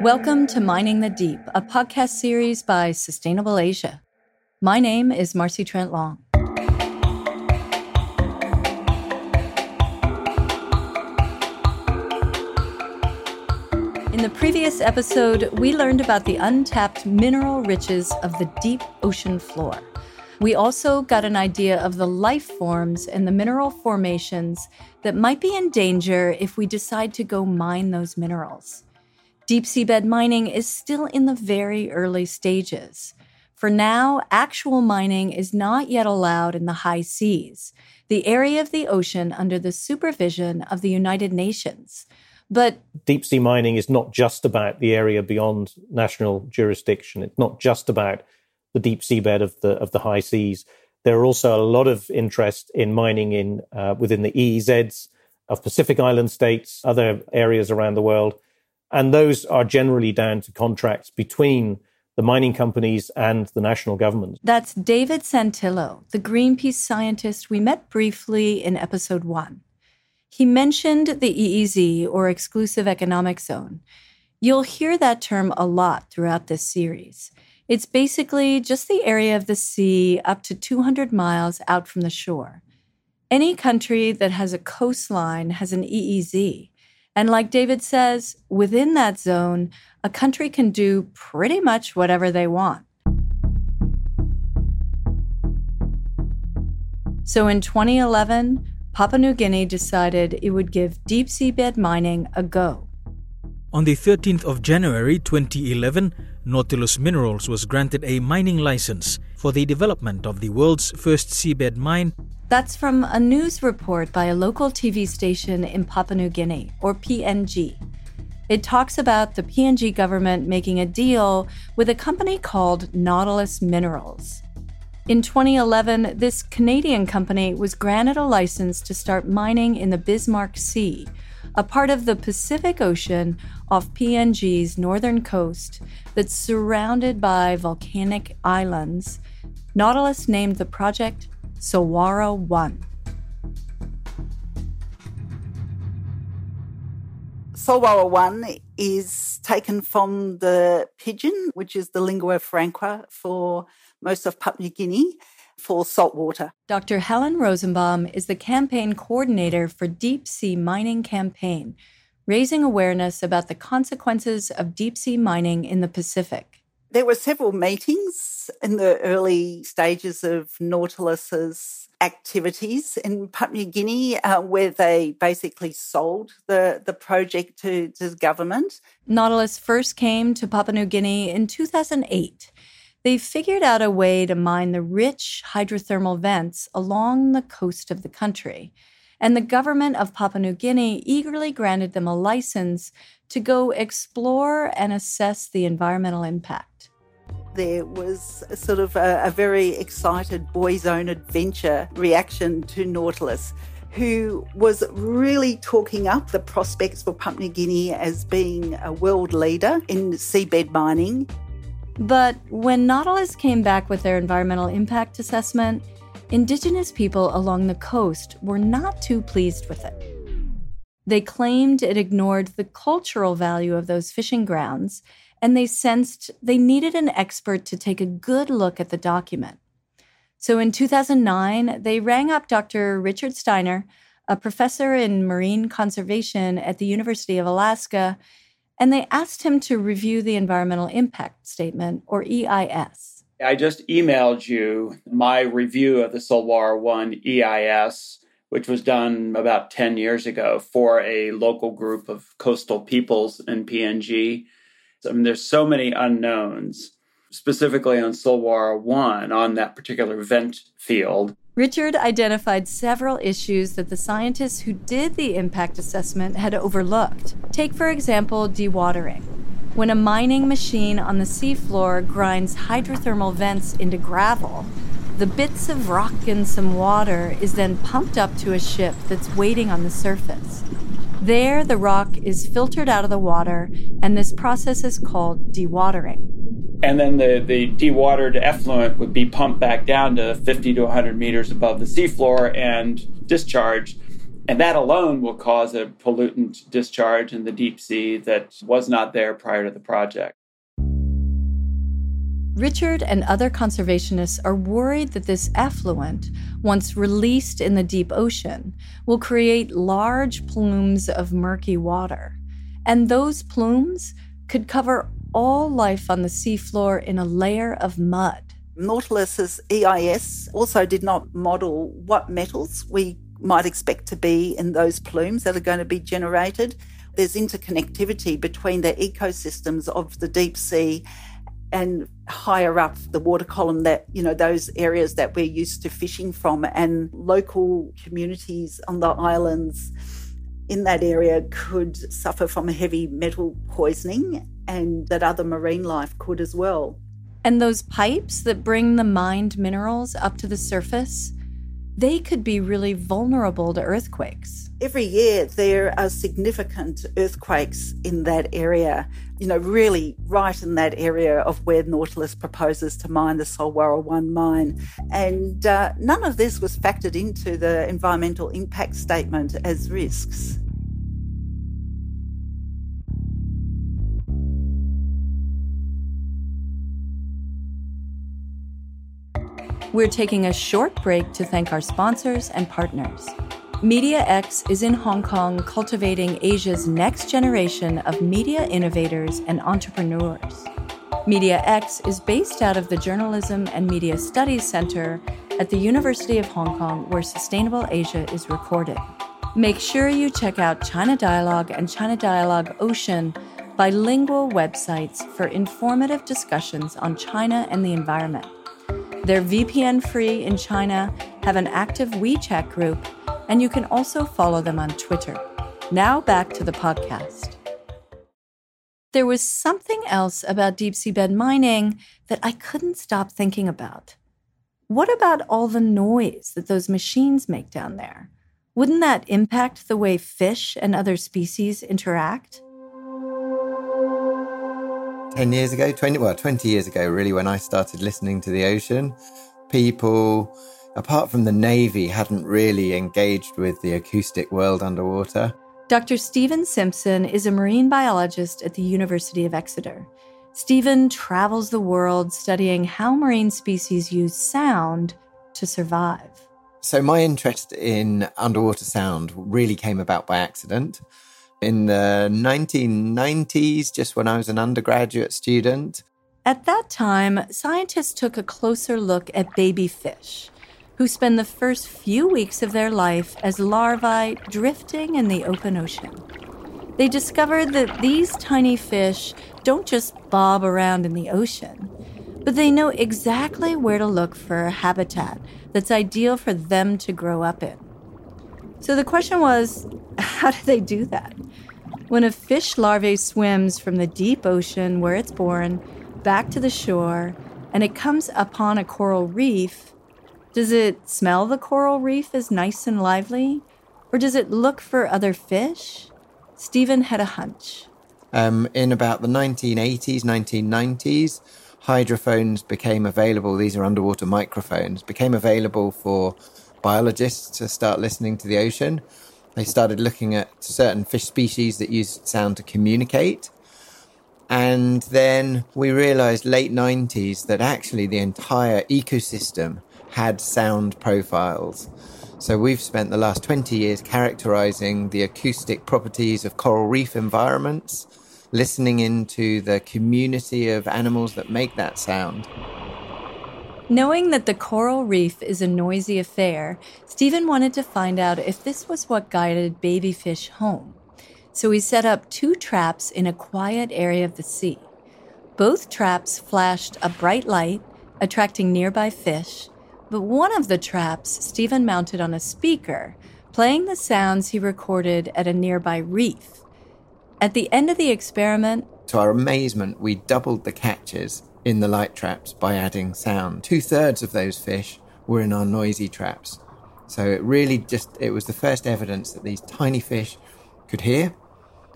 Welcome to Mining the Deep, a podcast series by Sustainable Asia. My name is Marcy Trent Long. In the previous episode, we learned about the untapped mineral riches of the deep ocean floor. We also got an idea of the life forms and the mineral formations that might be in danger if we decide to go mine those minerals. Deep seabed mining is still in the very early stages. For now, actual mining is not yet allowed in the high seas, the area of the ocean under the supervision of the United Nations. But deep sea mining is not just about the area beyond national jurisdiction. It's not just about the deep seabed of the of the high seas. There are also a lot of interest in mining in uh, within the EEZs of Pacific Island states, other areas around the world, and those are generally down to contracts between the mining companies and the national government. That's David Santillo, the Greenpeace scientist we met briefly in episode one. He mentioned the EEZ, or Exclusive Economic Zone. You'll hear that term a lot throughout this series. It's basically just the area of the sea up to 200 miles out from the shore. Any country that has a coastline has an EEZ. And like David says, within that zone, a country can do pretty much whatever they want. So in 2011, Papua New Guinea decided it would give deep seabed mining a go. On the 13th of January 2011, Nautilus Minerals was granted a mining license for the development of the world's first seabed mine. That's from a news report by a local TV station in Papua New Guinea, or PNG. It talks about the PNG government making a deal with a company called Nautilus Minerals. In 2011, this Canadian company was granted a license to start mining in the Bismarck Sea, a part of the Pacific Ocean off PNG's northern coast that's surrounded by volcanic islands, Nautilus named the project Solwara 1. Solwara 1 is taken from the pidgin, which is the lingua franca for most of Papua New Guinea for salt water. Dr. Helen Rosenbaum is the campaign coordinator for Deep Sea Mining Campaign, raising awareness about the consequences of deep sea mining in the Pacific. There were several meetings in the early stages of Nautilus's activities in Papua New Guinea uh, where they basically sold the, the project to, the government. Nautilus first came to Papua New Guinea in 2008 They've figured out a way to mine the rich hydrothermal vents along the coast of the country. And the government of Papua New Guinea eagerly granted them a license to go explore and assess the environmental impact. There was sort of a, a very excited boy's own adventure reaction to Nautilus who was really talking up the prospects for Papua New Guinea as being a world leader in seabed mining. But when Nautilus came back with their environmental impact assessment, Indigenous people along the coast were not too pleased with it. They claimed it ignored the cultural value of those fishing grounds, and they sensed they needed an expert to take a good look at the document. So in 2009, they rang up Dr. Richard Steiner, a professor in marine conservation at the University of Alaska, and they asked him to review the environmental impact statement, or EIS. I just emailed you my review of the Solwara 1 EIS, which was done about 10 years ago for a local group of coastal peoples in PNG. I mean, there's so many unknowns, specifically on Solwara 1 on that particular vent field. Richard identified several issues that the scientists who did the impact assessment had overlooked. Take, for example, dewatering. When a mining machine on the seafloor grinds hydrothermal vents into gravel, the bits of rock and some water is then pumped up to a ship that's waiting on the surface. There, the rock is filtered out of the water, and this process is called dewatering and then the, the dewatered effluent would be pumped back down to 50 to 100 meters above the seafloor and discharged And that alone will cause a pollutant discharge in the deep sea that was not there prior to the project. Richard and other conservationists are worried that this effluent, once released in the deep ocean, will create large plumes of murky water. And those plumes could cover all life on the seafloor in a layer of mud. Nautilus's EIS also did not model what metals we might expect to be in those plumes that are going to be generated. There's interconnectivity between the ecosystems of the deep sea and higher up the water column that you know those areas that we're used to fishing from and local communities on the islands in that area could suffer from heavy metal poisoning and that other marine life could as well. And those pipes that bring the mined minerals up to the surface they could be really vulnerable to earthquakes. Every year, there are significant earthquakes in that area, you know, really right in that area of where Nautilus proposes to mine the Solwara 1 mine. And uh, none of this was factored into the environmental impact statement as risks. We're taking a short break to thank our sponsors and partners. MediaX is in Hong Kong cultivating Asia's next generation of media innovators and entrepreneurs. MediaX is based out of the Journalism and Media Studies Center at the University of Hong Kong, where Sustainable Asia is recorded. Make sure you check out China Dialogue and China Dialogue Ocean bilingual websites for informative discussions on China and the environment. They're VPN free in China, have an active WeChat group, and you can also follow them on Twitter. Now back to the podcast. There was something else about deep sea bed mining that I couldn't stop thinking about. What about all the noise that those machines make down there? Wouldn't that impact the way fish and other species interact? 10 years ago, 20, well, 20 years ago, really, when I started listening to the ocean, people, apart from the Navy, hadn't really engaged with the acoustic world underwater. Dr. Stephen Simpson is a marine biologist at the University of Exeter. Stephen travels the world studying how marine species use sound to survive. So, my interest in underwater sound really came about by accident in the 1990s, just when I was an undergraduate student. At that time, scientists took a closer look at baby fish, who spend the first few weeks of their life as larvae drifting in the open ocean. They discovered that these tiny fish don't just bob around in the ocean, but they know exactly where to look for a habitat that's ideal for them to grow up in. So the question was how do they do that? When a fish larvae swims from the deep ocean where it's born back to the shore and it comes upon a coral reef, does it smell the coral reef as nice and lively? Or does it look for other fish? Stephen had a hunch. Um, in about the 1980s, 1990s, hydrophones became available. These are underwater microphones, became available for biologists to start listening to the ocean. They started looking at certain fish species that use sound to communicate. And then we realized late 90s that actually the entire ecosystem had sound profiles. So we've spent the last 20 years characterizing the acoustic properties of coral reef environments, listening into the community of animals that make that sound. Knowing that the coral reef is a noisy affair, Stephen wanted to find out if this was what guided baby fish home. So he set up two traps in a quiet area of the sea. Both traps flashed a bright light, attracting nearby fish, but one of the traps Stephen mounted on a speaker, playing the sounds he recorded at a nearby reef. At the end of the experiment, to our amazement, we doubled the catches in the light traps by adding sound. Two thirds of those fish were in our noisy traps. So it really just, it was the first evidence that these tiny fish could hear,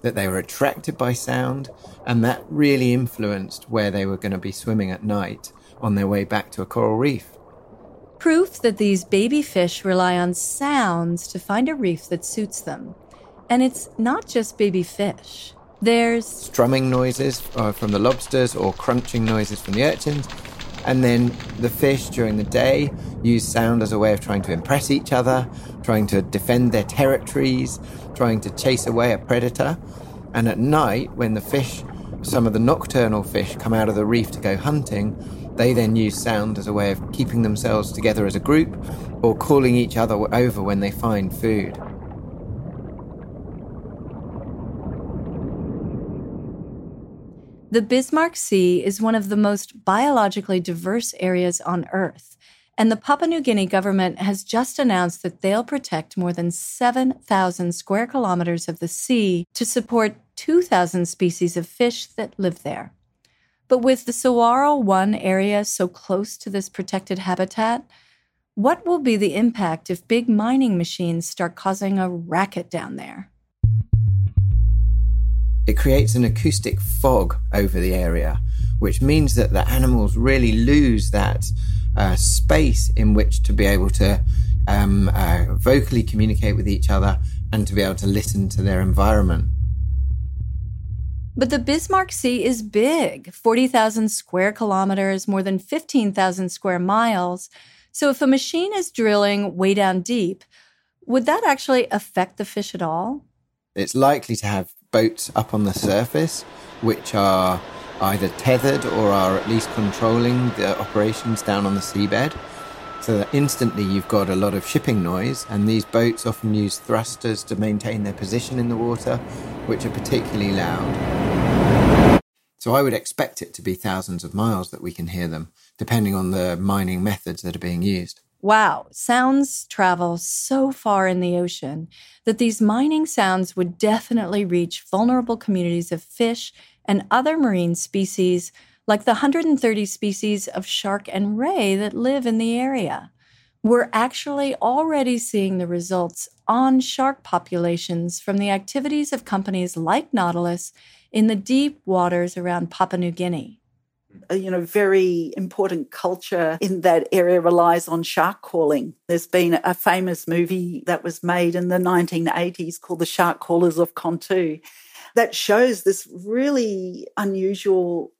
that they were attracted by sound, and that really influenced where they were going to be swimming at night on their way back to a coral reef. Proof that these baby fish rely on sounds to find a reef that suits them. And it's not just baby fish. There's strumming noises uh, from the lobsters or crunching noises from the urchins. And then the fish during the day use sound as a way of trying to impress each other, trying to defend their territories, trying to chase away a predator. And at night, when the fish, some of the nocturnal fish, come out of the reef to go hunting, they then use sound as a way of keeping themselves together as a group or calling each other over when they find food. The Bismarck Sea is one of the most biologically diverse areas on Earth, and the Papua New Guinea government has just announced that they'll protect more than 7,000 square kilometers of the sea to support 2,000 species of fish that live there. But with the Solwara 1 area so close to this protected habitat, what will be the impact if big mining machines start causing a racket down there? It creates an acoustic fog over the area, which means that the animals really lose that uh, space in which to be able to um, uh, vocally communicate with each other and to be able to listen to their environment. But the Bismarck Sea is big 40,000 square kilometers, more than 15,000 square miles. So if a machine is drilling way down deep, would that actually affect the fish at all? It's likely to have boats up on the surface, which are either tethered or are at least controlling the operations down on the seabed. So that instantly you've got a lot of shipping noise, and these boats often use thrusters to maintain their position in the water, which are particularly loud. So I would expect it to be thousands of miles that we can hear them, depending on the mining methods that are being used. Wow, sounds travel so far in the ocean that these mining sounds would definitely reach vulnerable communities of fish and other marine species, like the 130 species of shark and ray that live in the area. We're actually already seeing the results on shark populations from the activities of companies like Nautilus in the deep waters around Papua New Guinea you know, very important culture in that area relies on shark calling. There's been a famous movie that was made in the 1980s called The Shark Callers of Kontu that shows this really unusual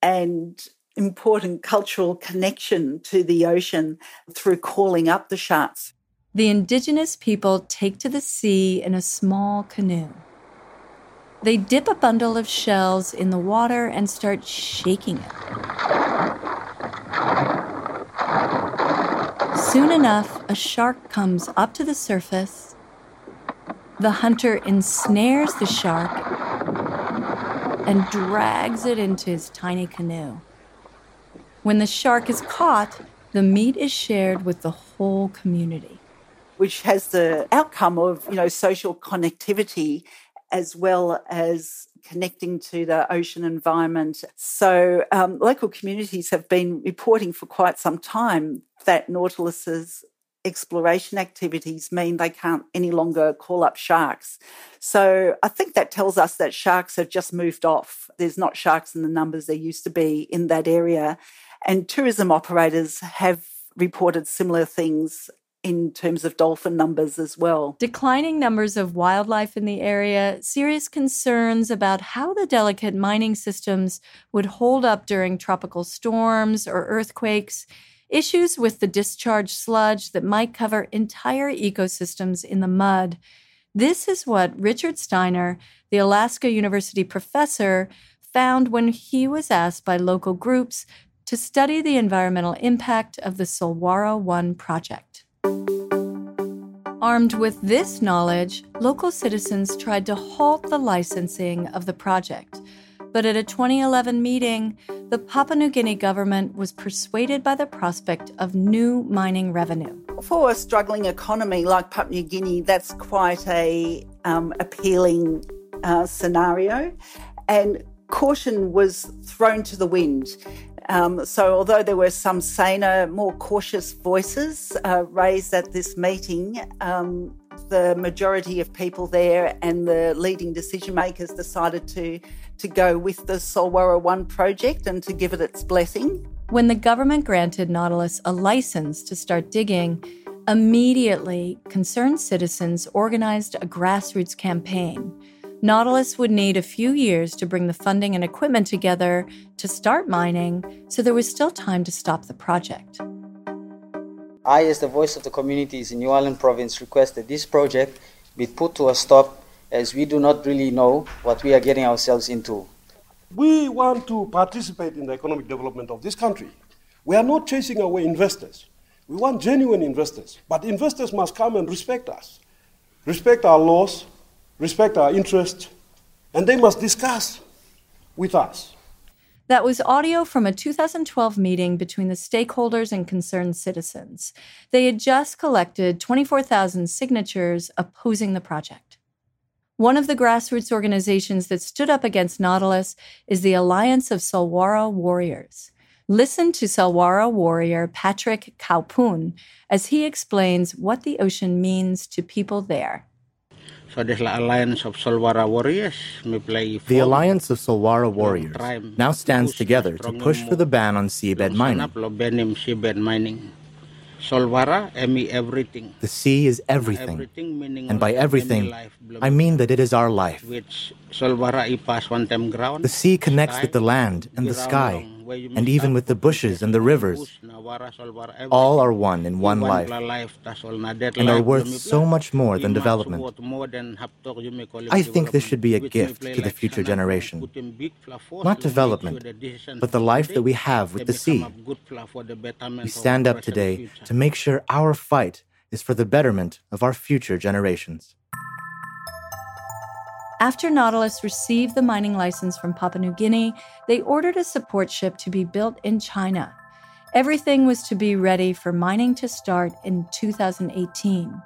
and important cultural connection to the ocean through calling up the sharks. The indigenous people take to the sea in a small canoe. They dip a bundle of shells in the water and start shaking it. Soon enough, a shark comes up to the surface. The hunter ensnares the shark and drags it into his tiny canoe. When the shark is caught, the meat is shared with the whole community. Which has the outcome of, you know, social connectivity as well as connecting to the ocean environment. So, um, local communities have been reporting for quite some time that Nautilus's exploration activities mean they can't any longer call up sharks. So, I think that tells us that sharks have just moved off. There's not sharks in the numbers there used to be in that area. And tourism operators have reported similar things in terms of dolphin numbers as well. Declining numbers of wildlife in the area, serious concerns about how the delicate mining systems would hold up during tropical storms or earthquakes, issues with the discharge sludge that might cover entire ecosystems in the mud. This is what Richard Steiner, the Alaska University professor, found when he was asked by local groups to study the environmental impact of the Solwara 1 project. Armed with this knowledge, local citizens tried to halt the licensing of the project. But at a 2011 meeting, the Papua New Guinea government was persuaded by the prospect of new mining revenue. For a struggling economy like Papua New Guinea, that's quite a um, appealing uh, scenario. And caution was thrown to the wind. Um, so, although there were some saner, more cautious voices uh, raised at this meeting, um, the majority of people there and the leading decision makers decided to to go with the Solwara One project and to give it its blessing. When the government granted Nautilus a license to start digging, immediately concerned citizens organized a grassroots campaign. Nautilus would need a few years to bring the funding and equipment together to start mining, so there was still time to stop the project. I, as the voice of the communities in New Ireland province, request that this project be put to a stop as we do not really know what we are getting ourselves into. We want to participate in the economic development of this country. We are not chasing away investors. We want genuine investors. But investors must come and respect us, respect our laws, respect our interests, and they must discuss with us. That was audio from a 2012 meeting between the stakeholders and concerned citizens. They had just collected 24,000 signatures opposing the project. One of the grassroots organizations that stood up against Nautilus is the Alliance of Solwara Warriors. Listen to Solwara warrior Patrick Kaupun as he explains what the ocean means to people there. So the Alliance of Solwara Warriors The Alliance of Solwara Warriors now stands together to push for the ban on seabed mining. everything. The sea is everything. And by everything, I mean that it is our life. The sea connects with the land and the sky and even with the bushes and the rivers. All are one in one life and are worth so much more than development. I think this should be a gift to the future generation. Not development, but the life that we have with the sea. We stand up today to make sure our fight is for the betterment of our future generations. After Nautilus received the mining license from Papua New Guinea, they ordered a support ship to be built in China. Everything was to be ready for mining to start in 2018.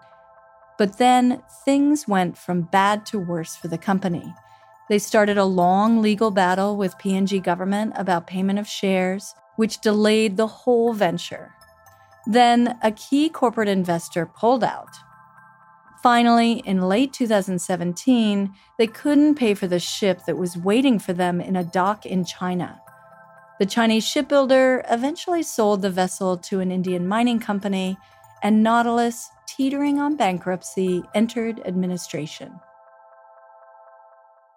But then things went from bad to worse for the company. They started a long legal battle with PNG government about payment of shares, which delayed the whole venture. Then a key corporate investor pulled out, Finally, in late 2017, they couldn't pay for the ship that was waiting for them in a dock in China. The Chinese shipbuilder eventually sold the vessel to an Indian mining company, and Nautilus, teetering on bankruptcy, entered administration.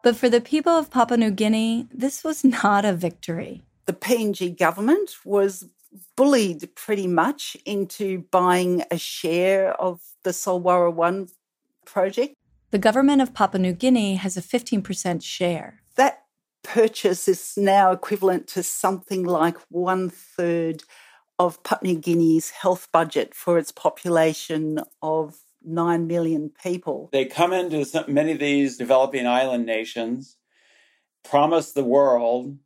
But for the people of Papua New Guinea, this was not a victory. The PNG government was bullied pretty much into buying a share of the Solwara 1 project. The government of Papua New Guinea has a 15% share. That purchase is now equivalent to something like one third of Papua New Guinea's health budget for its population of 9 million people. They come into many of these developing island nations, promise the world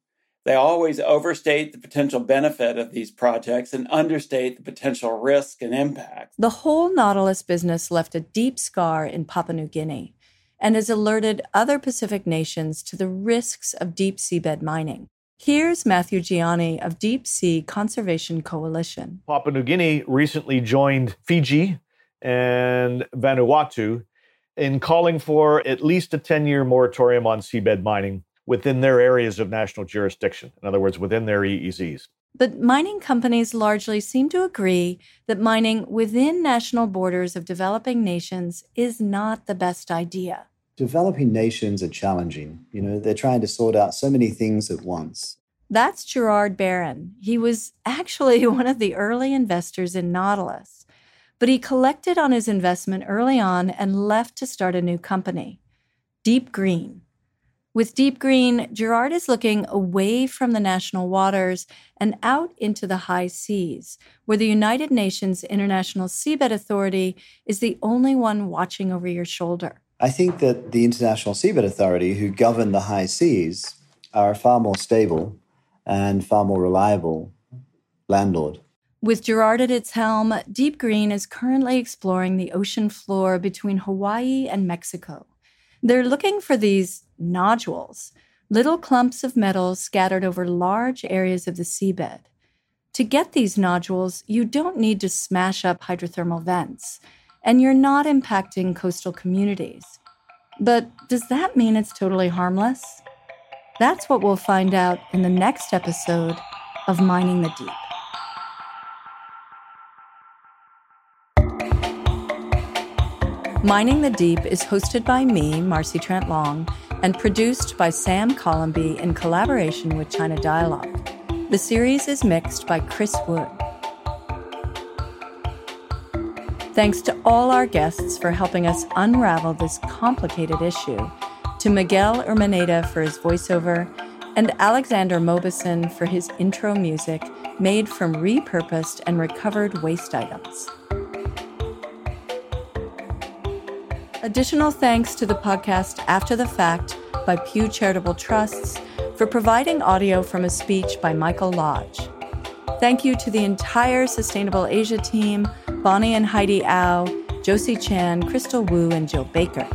they always overstate the potential benefit of these projects and understate the potential risk and impact. The whole Nautilus business left a deep scar in Papua New Guinea and has alerted other Pacific nations to the risks of deep seabed mining. Here's Matthew Gianni of Deep Sea Conservation Coalition. Papua New Guinea recently joined Fiji and Vanuatu in calling for at least a 10 year moratorium on seabed mining within their areas of national jurisdiction, in other words, within their EEZs. But mining companies largely seem to agree that mining within national borders of developing nations is not the best idea. Developing nations are challenging. You know, they're trying to sort out so many things at once. That's Gerard Barron. He was actually one of the early investors in Nautilus, but he collected on his investment early on and left to start a new company, Deep Green. With Deep Green, Gerard is looking away from the national waters and out into the high seas, where the United Nations International Seabed Authority is the only one watching over your shoulder. I think that the International Seabed Authority, who govern the high seas, are far more stable and far more reliable landlord. With Gerard at its helm, Deep Green is currently exploring the ocean floor between Hawaii and Mexico. They're looking for these nodules, little clumps of metal scattered over large areas of the seabed. To get these nodules, you don't need to smash up hydrothermal vents, and you're not impacting coastal communities. But does that mean it's totally harmless? That's what we'll find out in the next episode of Mining the Deep. Mining the Deep is hosted by me, Marcy Trent Long, and produced by Sam Columby in collaboration with China Dialogue. The series is mixed by Chris Wood. Thanks to all our guests for helping us unravel this complicated issue, to Miguel Urmeneta for his voiceover, and Alexander Mobison for his intro music made from repurposed and recovered waste items. Additional thanks to the podcast After the Fact by Pew Charitable Trusts for providing audio from a speech by Michael Lodge. Thank you to the entire Sustainable Asia team Bonnie and Heidi Au, Josie Chan, Crystal Wu, and Jill Baker.